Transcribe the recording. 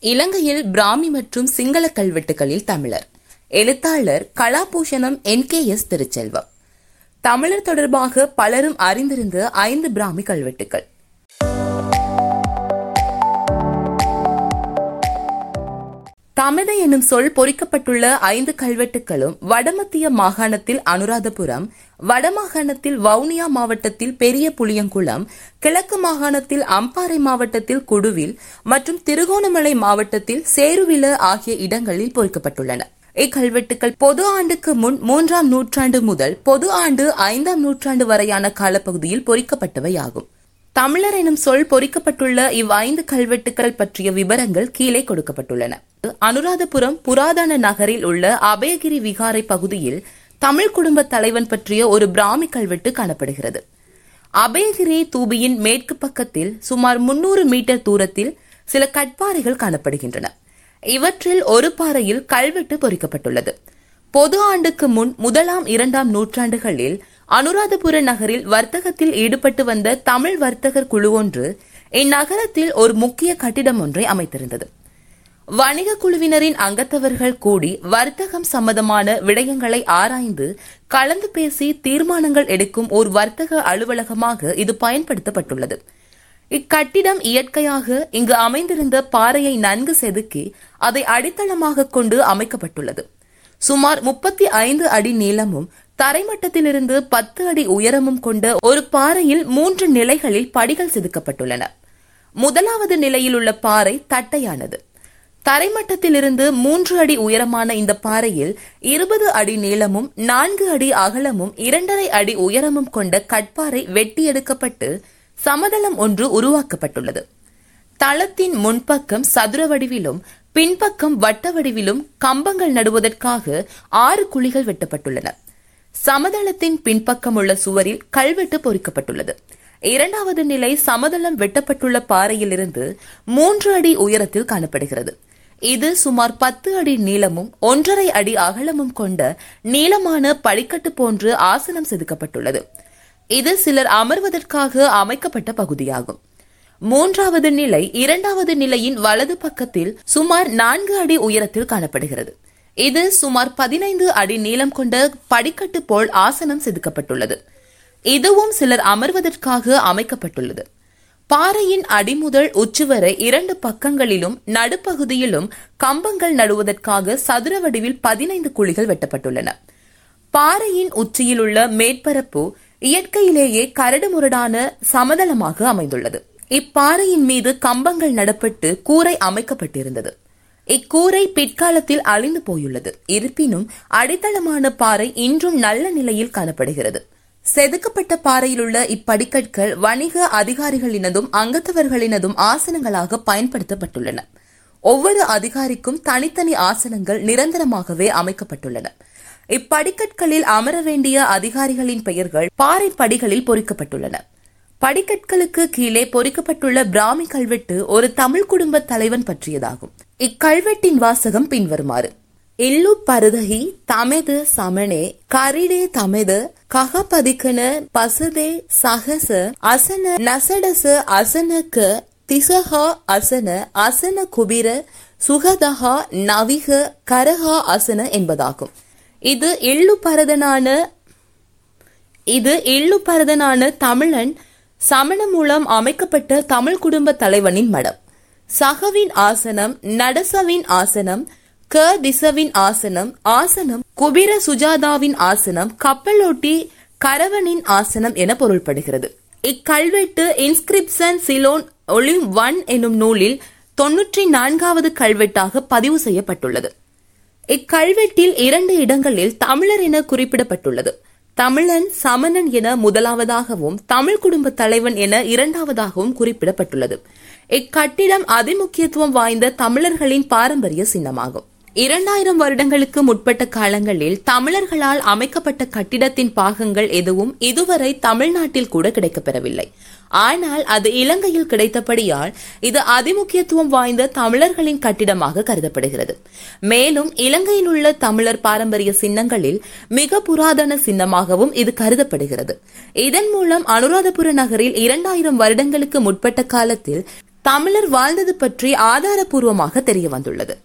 இலங்கையில் பிராமி மற்றும் சிங்கள கல்வெட்டுகளில் தமிழர். எழுத்தாளர் Kalabhushanam N K S Thiruchelvam. தமிழர் தொடர்பாக பலரும் அறிந்திருந்த ஐந்து பிராமி கல்வெட்டுகள் தமிழ எனும் சொல் பொறிக்கப்பட்டுள்ள ஐந்து கல்வெட்டுகளும் வடமத்திய மாகாணத்தில் அனுராதபுரம் வடமாகாணத்தில் வவுனியா மாவட்டத்தில் பெரிய புளியங்குளம் கிழக்கு மாகாணத்தில் அம்பாறை மாவட்டத்தில் குடுவில் மற்றும் திருகோணமலை மாவட்டத்தில் சேருவில ஆகிய இடங்களில் பொறிக்கப்பட்டுள்ளன. இக்கல்வெட்டுகள் பொது ஆண்டுக்கு முன் மூன்றாம் நூற்றாண்டு முதல் பொது ஆண்டு ஐந்தாம் நூற்றாண்டு வரையான காலப்பகுதியில் பொறிக்கப்பட்டவை ஆகும் தமிழர் எனும் சொல் பொறிக்கப்பட்டுள்ள இவ் ஐந்து கல்வெட்டுகள் பற்றிய விவரங்கள் கீழே கொடுக்கப்பட்டுள்ளன. அனுராதபுரம் புராதன நகரில் உள்ள அபயகிரி விகாரை பகுதியில் தமிழ் குடும்ப தலைவன் பற்றிய ஒரு பிராமி கல்வெட்டு காணப்படுகிறது. அபயகிரி தூபியின் மேற்கு பக்கத்தில் சுமார் முன்னூறு மீட்டர் தூரத்தில் சில கட்பாறைகள் காணப்படுகின்றன. இவற்றில் ஒரு பாறையில் கல்வெட்டு பொறிக்கப்பட்டுள்ளது. பொது ஆண்டுக்கு முன் முதலாம் இரண்டாம் நூற்றாண்டுகளில் அனுராதபுர நகரில் வர்த்தகத்தில் ஈடுபட்டு வந்த தமிழ் வர்த்தகர் குழு ஒன்று இந்நகரத்தில் ஒரு முக்கிய கட்டிடம் ஒன்றை அமைத்திருந்தது. வணிக குழுவினரின் அங்கத்தவர்கள் கூடி வர்த்தகம் சம்பந்தமான விடயங்களை ஆராய்ந்து கலந்து பேசி தீர்மானங்கள் எடுக்கும் ஒரு வர்த்தக அலுவலகமாக இது பயன்படுத்தப்பட்டுள்ளது. இக்கட்டிடம் இயற்கையாக இங்கு அமைந்திருந்த பாறையை நன்கு செதுக்கி அதை அடித்தளமாக கொண்டு அமைக்கப்பட்டுள்ளது. சுமார் முப்பத்தி ஐந்து அடி நீளமும் தரைமட்டத்திலிருந்து பத்து அடி உயரமும் கொண்ட ஒரு பாறையில் மூன்று நிலைகளில் படிகள் செதுக்கப்பட்டுள்ளன. முதலாவது நிலையில் உள்ள பாறை தட்டையானது. தரைமட்டத்திலிருந்து மூன்று அடி உயரமான இந்த பாறையில் இருபது அடி நீளமும் நான்கு அடி அகலமும் இரண்டரை அடி உயரமும் கொண்ட கட்பாறை வெட்டி எடுக்கப்பட்டு சமதளம் ஒன்று உருவாக்கப்பட்டுள்ளது. தளத்தின் முன்பக்கம் சதுர வடிவிலும் பின்பக்கம் வட்ட வடிவிலும் கம்பங்கள் நடுவதற்காக ஆறு குழிகள் வெட்டப்பட்டுள்ளன. சமதளத்தின் பின்பக்கம் உள்ள சுவரில் கல்வெட்டு பொறிக்கப்பட்டுள்ளது. இரண்டாவது நிலை சமதளம் வெட்டப்பட்டுள்ள பாறையிலிருந்து மூன்று அடி உயரத்தில் காணப்படுகிறது. இது சுமார் பத்து அடி நீளமும் ஒன்றரை அடி அகலமும் கொண்ட நீளமான படிக்கட்டு போன்று ஆசனம் செதுக்கப்பட்டுள்ளது. இது சிலர் அமர்வதற்காக அமைக்கப்பட்ட பகுதியாகும். மூன்றாவது நிலை இரண்டாவது நிலையின் வலது பக்கத்தில் சுமார் நான்கு அடி உயரத்தில் காணப்படுகிறது. இது சுமார் பதினைந்து அடி நீளம் கொண்ட படிக்கட்டு போல் ஆசனம் செதுக்கப்பட்டுள்ளது. இதுவும் சிலர் அமர்வதற்காக அமைக்கப்பட்டுள்ளது. பாறையின் அடிமுதல் உச்சி வரை இரண்டு பக்கங்களிலும் நடுப்பகுதியிலும் கம்பங்கள் நடுவதற்காக சதுர வடிவில் பதினைந்து குழிகள் வெட்டப்பட்டுள்ளன. பாறையின் உச்சியில் உள்ள மேற்பரப்பு இயற்கையிலேயே கரடுமுரடான சமதளமாக அமைந்துள்ளது. இப்பாறையின் மீது கம்பங்கள் நடப்பட்டு கூரை அமைக்கப்பட்டிருந்தது. இக்கூரை பிற்காலத்தில் அழிந்து போயுள்ளது. இருப்பினும் அடித்தளமான பாறை இன்றும் நல்ல நிலையில் காணப்படுகிறது. செதுக்கப்பட்ட பாறையில் உள்ள இப்படிக்கற்கள் வணிக அதிகாரிகளினதும் அங்கத்தவர்களினதும் ஆசனங்களாக பயன்படுத்தப்பட்டுள்ளன. ஒவ்வொரு அதிகாரிக்கும் தனித்தனி ஆசனங்கள் நிரந்தரமாகவே அமைக்கப்பட்டுள்ளன. இப்படிக்கற்களில் அமர வேண்டிய அதிகாரிகளின் பெயர்கள் பாறை படிகளில் பொறிக்கப்பட்டுள்ளன. படிக்கற்களுக்கு கீழே பொறிக்கப்பட்டுள்ள பிராமி கல்வெட்டு ஒரு தமிழ் குடும்ப தலைவன் பற்றியதாகும். இக்கல்வெட்டின் வாசகம் பின்வருமாறு. இல்லு பருதகி தமெது சமணே கரிடே தமெது ககபதிக்கன பசதே சகச அசன நசடச அசனக்க திசகா அசன அசன குபிர சுகதகா நவிக கரகா அசன என்பதாகும். இது இல்லு பரதனான இது இல்லு பரதனான தமிழன் சமண மூலம் அமைக்கப்பட்ட தமிழ் குடும்ப தலைவனின் மடம். சகவின் ஆசனம் நடசவின் ஆசனம் க திசவின் ஆசனம் ஆசனம் குபிர சுஜாதாவின் ஆசனம் கப்பலோட்டி கரவனின் ஆசனம் என பொருள்படுகிறது. இக்கல்வெட்டு இன்ஸ்கிரிப்ஷன் சிலோன் ஒலிம் ஒன் என்னும் நூலில் தொன்னூற்றி நான்காவது கல்வெட்டாக பதிவு செய்யப்பட்டுள்ளது. இக்கல்வெட்டில் இரண்டு இடங்களில் தமிழர் என குறிப்பிடப்பட்டுள்ளது. தமிழன் சமணன் என முதலாவதாகவும் தமிழ் குடும்ப தலைவன் என இரண்டாவதாகவும் குறிப்பிடப்பட்டுள்ளது. இக்கட்டிடம் அதிமுக்கியத்துவம் வாய்ந்த தமிழர்களின் பாரம்பரிய சின்னமாகும். இரண்டாயிரம் வருடங்களுக்கு முற்பட்ட காலங்களில் தமிழர்களால் அமைக்கப்பட்ட கட்டிடத்தின் பாகங்கள் எதுவும் இதுவரை தமிழ்நாட்டில் கூட கிடைக்கப்பெறவில்லை. ஆனால் அது இலங்கையில் கிடைத்தபடியால் இது அதிமுக்கியத்துவம் வாய்ந்த தமிழர்களின் கட்டிடமாக கருதப்படுகிறது. மேலும் இலங்கையில் உள்ள தமிழர் பாரம்பரிய சின்னங்களில் மிக புராதன சின்னமாகவும் இது கருதப்படுகிறது. இதன் மூலம் அனுராதபுர நகரில் இரண்டாயிரம் வருடங்களுக்கு முற்பட்ட காலத்தில் தமிழர் வாழ்ந்தது பற்றி ஆதாரபூர்வமாக தெரிய வந்துள்ளது